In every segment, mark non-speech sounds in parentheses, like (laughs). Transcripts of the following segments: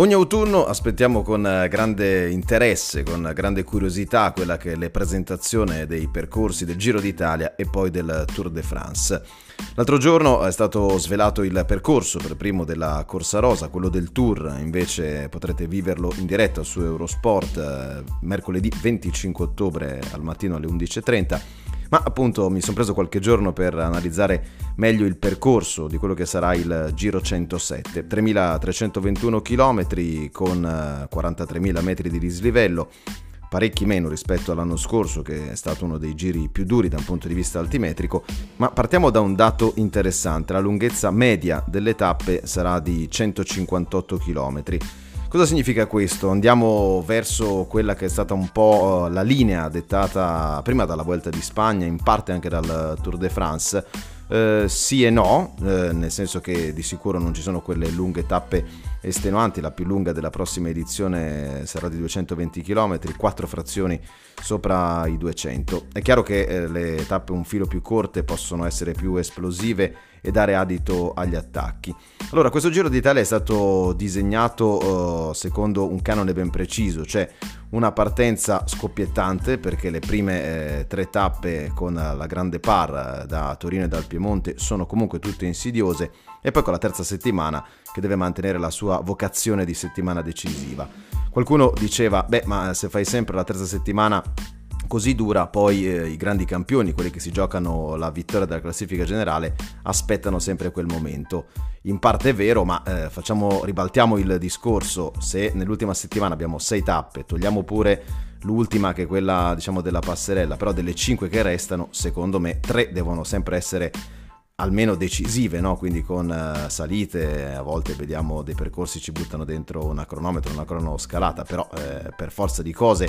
Ogni autunno aspettiamo con grande interesse, con grande curiosità quella che è la presentazione dei percorsi del Giro d'Italia e poi del Tour de France. L'altro giorno è stato svelato il percorso per primo della Corsa Rosa, quello del Tour, invece potrete viverlo in diretta su Eurosport eh, mercoledì 25 ottobre al mattino alle 11.30 ma appunto mi sono preso qualche giorno per analizzare meglio il percorso di quello che sarà il Giro 107, 3321 km con 43.000 metri di dislivello, parecchi meno rispetto all'anno scorso che è stato uno dei giri più duri da un punto di vista altimetrico, ma partiamo da un dato interessante, la lunghezza media delle tappe sarà di 158 km Cosa significa questo? Andiamo verso quella che è stata un po' eh, la linea dettata prima dalla Vuelta di Spagna, in parte anche dal Tour de France. Eh, sì e no, eh, nel senso che di sicuro non ci sono quelle lunghe tappe estenuanti, la più lunga della prossima edizione sarà di 220 km, 4 frazioni sopra i 200. È chiaro che eh, le tappe un filo più corte possono essere più esplosive e dare adito agli attacchi. Allora, questo Giro d'Italia è stato disegnato uh, secondo un canone ben preciso, cioè una partenza scoppiettante perché le prime eh, tre tappe con la grande par da Torino e dal Piemonte sono comunque tutte insidiose e poi con la terza settimana che deve mantenere la sua vocazione di settimana decisiva. Qualcuno diceva, beh, ma se fai sempre la terza settimana così dura, poi eh, i grandi campioni, quelli che si giocano la vittoria della classifica generale, aspettano sempre quel momento. In parte è vero, ma eh, facciamo, ribaltiamo il discorso, se nell'ultima settimana abbiamo sei tappe, togliamo pure l'ultima che è quella diciamo della passerella, però delle cinque che restano, secondo me tre devono sempre essere almeno decisive, no? quindi con uh, salite, a volte vediamo dei percorsi ci buttano dentro una cronometro, una cronoscalata, però eh, per forza di cose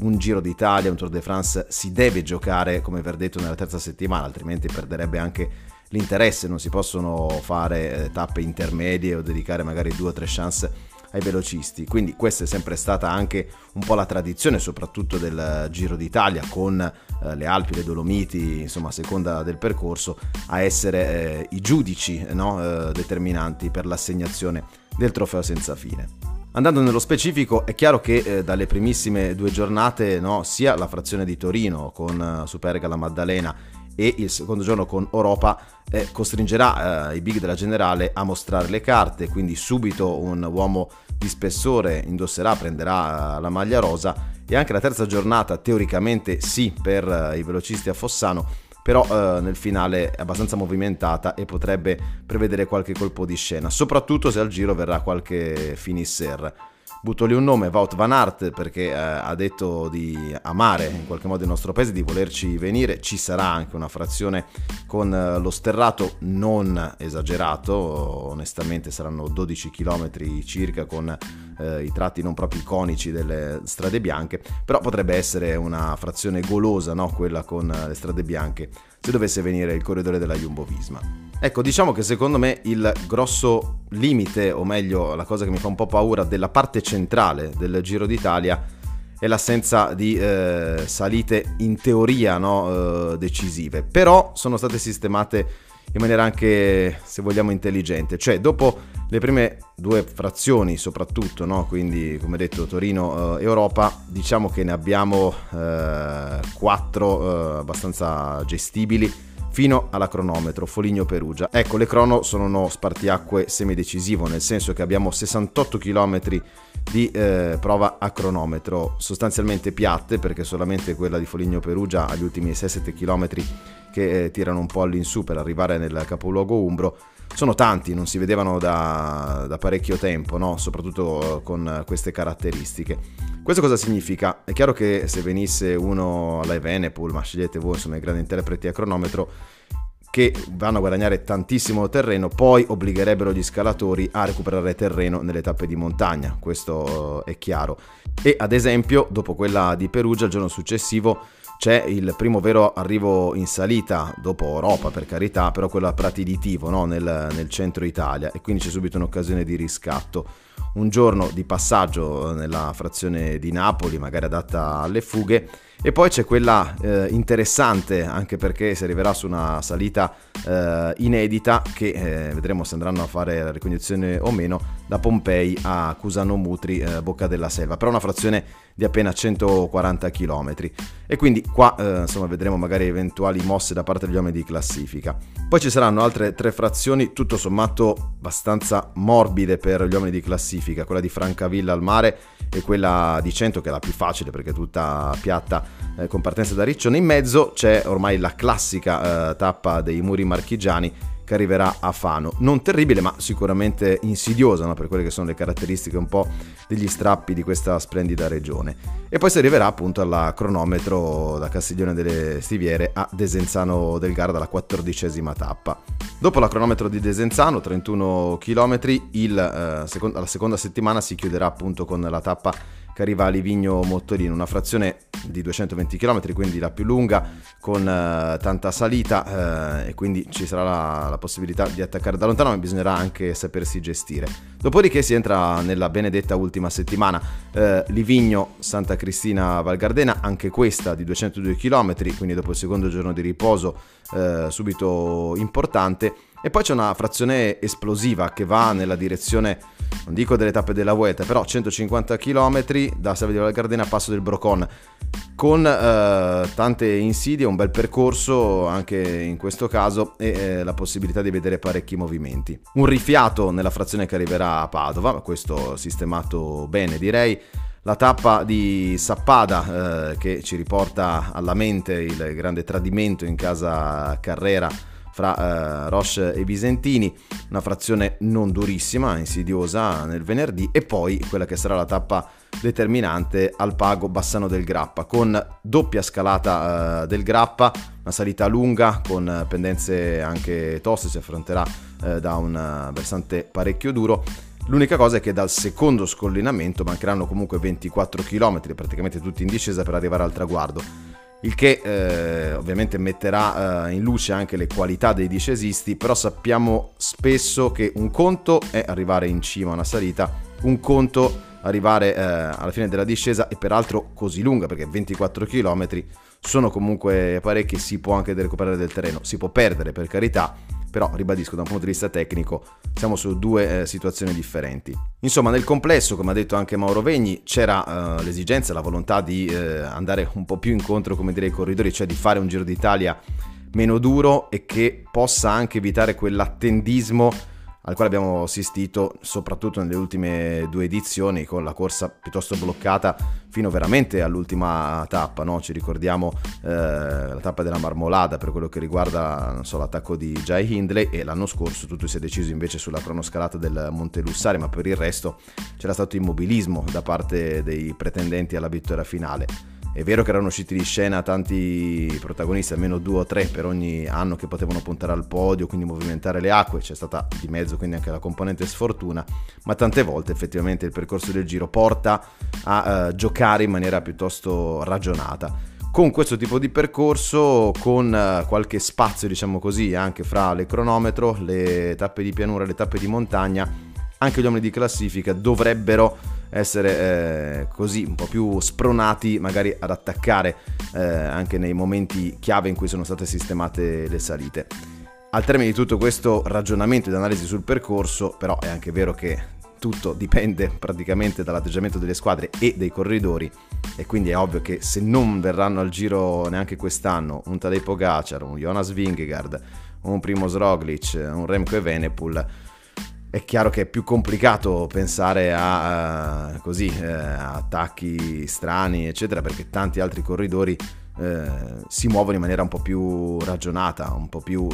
un Giro d'Italia, un Tour de France si deve giocare come verdetto nella terza settimana, altrimenti perderebbe anche l'interesse, non si possono fare eh, tappe intermedie o dedicare magari due o tre chance ai velocisti. Quindi questa è sempre stata anche un po' la tradizione, soprattutto del Giro d'Italia, con eh, le Alpi, le Dolomiti, insomma a seconda del percorso, a essere eh, i giudici no? eh, determinanti per l'assegnazione del trofeo senza fine. Andando nello specifico, è chiaro che eh, dalle primissime due giornate, no, sia la frazione di Torino con uh, Superga la Maddalena e il secondo giorno con Europa eh, costringerà eh, i big della generale a mostrare le carte, quindi subito un uomo di spessore indosserà, prenderà uh, la maglia rosa e anche la terza giornata teoricamente sì per uh, i velocisti a Fossano però eh, nel finale è abbastanza movimentata e potrebbe prevedere qualche colpo di scena, soprattutto se al giro verrà qualche finisser. Butto lì un nome, Wout Van Aert, perché eh, ha detto di amare in qualche modo il nostro paese, di volerci venire. Ci sarà anche una frazione con eh, lo sterrato non esagerato, onestamente saranno 12 km circa con eh, i tratti non proprio iconici delle strade bianche, però potrebbe essere una frazione golosa, no? quella con le strade bianche, se dovesse venire il corridore della Jumbo Visma. Ecco, diciamo che secondo me il grosso limite, o meglio la cosa che mi fa un po' paura, della parte centrale del Giro d'Italia è l'assenza di eh, salite in teoria no, eh, decisive, però sono state sistemate in maniera anche, se vogliamo, intelligente. Cioè, dopo le prime due frazioni, soprattutto, no? quindi come detto Torino eh, diciamo che ne abbiamo eh, quattro eh, abbastanza gestibili fino alla cronometro Foligno Perugia. Ecco, le crono sono uno spartiacque semidecisivo, nel senso che abbiamo 68 km di eh, prova a cronometro, sostanzialmente piatte, perché solamente quella di Foligno Perugia agli ultimi 6-7 km che eh, tirano un po' all'insù per arrivare nel capoluogo umbro. Sono tanti, non si vedevano da, da parecchio tempo, no? soprattutto con queste caratteristiche. Questo cosa significa? È chiaro che se venisse uno alla Evenepoel, ma scegliete voi, insomma, i grandi interpreti a cronometro, che vanno a guadagnare tantissimo terreno, poi obbligherebbero gli scalatori a recuperare terreno nelle tappe di montagna, questo è chiaro. E ad esempio, dopo quella di Perugia, il giorno successivo c'è il primo vero arrivo in salita, dopo Europa per carità, però quello a Prati di Tivo, no? nel, nel centro Italia, e quindi c'è subito un'occasione di riscatto. Un giorno di passaggio nella frazione di Napoli, magari adatta alle fughe, e poi c'è quella eh, interessante, anche perché si arriverà su una salita eh, inedita, che eh, vedremo se andranno a fare la ricognizione o meno, da Pompei a Cusano Mutri, eh, Bocca della Selva, però una frazione di appena 140 km. E quindi qua eh, insomma vedremo magari eventuali mosse da parte degli uomini di classifica. Poi ci saranno altre tre frazioni, tutto sommato abbastanza morbide per gli uomini di classifica, quella di Francavilla al mare e quella di Cento che è la più facile perché è tutta piatta eh, con partenza da Riccione. In mezzo c'è ormai la classica eh, tappa dei muri marchigiani che arriverà a Fano. Non terribile, ma sicuramente insidiosa no? per quelle che sono le caratteristiche un po' degli strappi di questa splendida regione. E poi si arriverà appunto alla cronometro da Castiglione delle Stiviere a Desenzano del Garda, la quattordicesima tappa. Dopo la cronometro di Desenzano, 31 km, il, eh, secondo, la seconda settimana si chiuderà appunto con la tappa che arriva a Livigno Mottolino, una frazione di 220 km, quindi la più lunga, con uh, tanta salita uh, e quindi ci sarà la, la, possibilità di attaccare da lontano, ma bisognerà anche sapersi gestire. Dopodiché si entra nella benedetta ultima settimana, uh, Livigno Santa Cristina Val Gardena, anche questa di 202 km, quindi dopo il secondo giorno di riposo subito importante. E poi c'è una frazione esplosiva che va nella direzione non dico delle tappe della Vuelta, però 150 km da Salve di Valgardena a Passo del Brocon, con eh, tante insidie, un bel percorso anche in questo caso e eh, la possibilità di vedere parecchi movimenti. Un rifiato nella frazione che arriverà a Padova, questo sistemato bene direi. La tappa di Sappada eh, che ci riporta alla mente il grande tradimento in casa Carrera fra eh, Roche e Visentini, una frazione non durissima, insidiosa nel venerdì e poi quella che sarà la tappa determinante al pago Bassano del Grappa con doppia scalata eh, del Grappa, una salita lunga con pendenze anche toste, si affronterà eh, da un eh, versante parecchio duro. L'unica cosa è che dal secondo scollinamento mancheranno comunque 24 km, praticamente tutti in discesa per arrivare al traguardo il che eh, ovviamente metterà eh, in luce anche le qualità dei discesisti, però sappiamo spesso che un conto è arrivare in cima a una salita, un conto arrivare eh, alla fine della discesa e peraltro così lunga perché 24 km sono comunque parecchi, si può anche recuperare del terreno, si può perdere per carità, però ribadisco da un punto di vista tecnico siamo su due eh, situazioni differenti. Insomma, nel complesso, come ha detto anche Mauro Vegni, c'era eh, l'esigenza, la volontà di eh, andare un po' più incontro, come dire, ai corridori, cioè di fare un Giro d'Italia meno duro e che possa anche evitare quell'attendismo al quale abbiamo assistito soprattutto nelle ultime due edizioni con la corsa piuttosto bloccata fino veramente all'ultima tappa, no? ci ricordiamo eh, la tappa della Marmolada per quello che riguarda so, l'attacco di Jai Hindley e l'anno scorso tutto si è deciso invece sulla cronoscalata del Monte Lussare, ma per il resto c'era stato immobilismo da parte dei pretendenti alla vittoria finale. È vero che erano usciti di scena tanti protagonisti, almeno due o tre per ogni anno che potevano puntare al podio, quindi movimentare le acque, c'è stata di mezzo quindi anche la componente sfortuna, ma tante volte effettivamente il percorso del giro porta a uh, giocare in maniera piuttosto ragionata. Con questo tipo di percorso, con uh, qualche spazio, diciamo così, anche fra le cronometro, le tappe di pianura le tappe di montagna, anche gli uomini di classifica dovrebbero essere eh, così un po' più spronati magari ad attaccare eh, anche nei momenti chiave in cui sono state sistemate le salite. Al termine di tutto questo ragionamento ed analisi sul percorso, però è anche vero che tutto dipende (laughs) praticamente dall'atteggiamento delle squadre e dei corridori e quindi è ovvio che se non verranno al giro neanche quest'anno un Tadej Pogacar, un Jonas Vingegaard, un Primo Roglic, un Remco e Venepool è chiaro che è più complicato pensare a, uh, così, uh, attacchi strani, eccetera, perché tanti altri corridori uh, si muovono in maniera un po' più ragionata, un po' più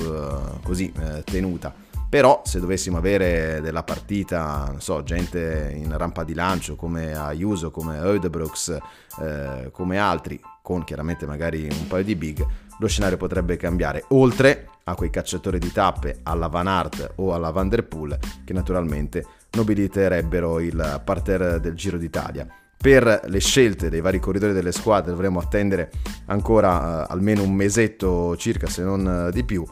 così tenuta. Però se dovessimo avere della partita, non so, gente in rampa di lancio come Ayuso, come Eudebrooks, come altri, con chiaramente magari un paio di big, lo scenario potrebbe cambiare, oltre a quei cacciatori di tappe alla Van Aert o alla Van Der Poel che naturalmente nobiliterebbero il parterre del Giro d'Italia. Per le scelte dei vari corridori delle squadre dovremo attendere ancora uh, almeno un mesetto circa, se non uh, di più.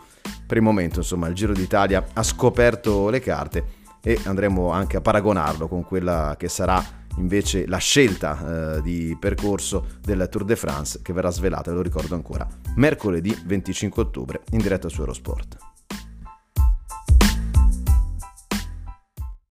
Per il momento, insomma, il Giro d'Italia ha scoperto le carte e andremo anche a paragonarlo con quella che sarà invece la scelta eh, di percorso del Tour de France che verrà svelata, lo ricordo ancora, mercoledì 25 ottobre in diretta su Eurosport.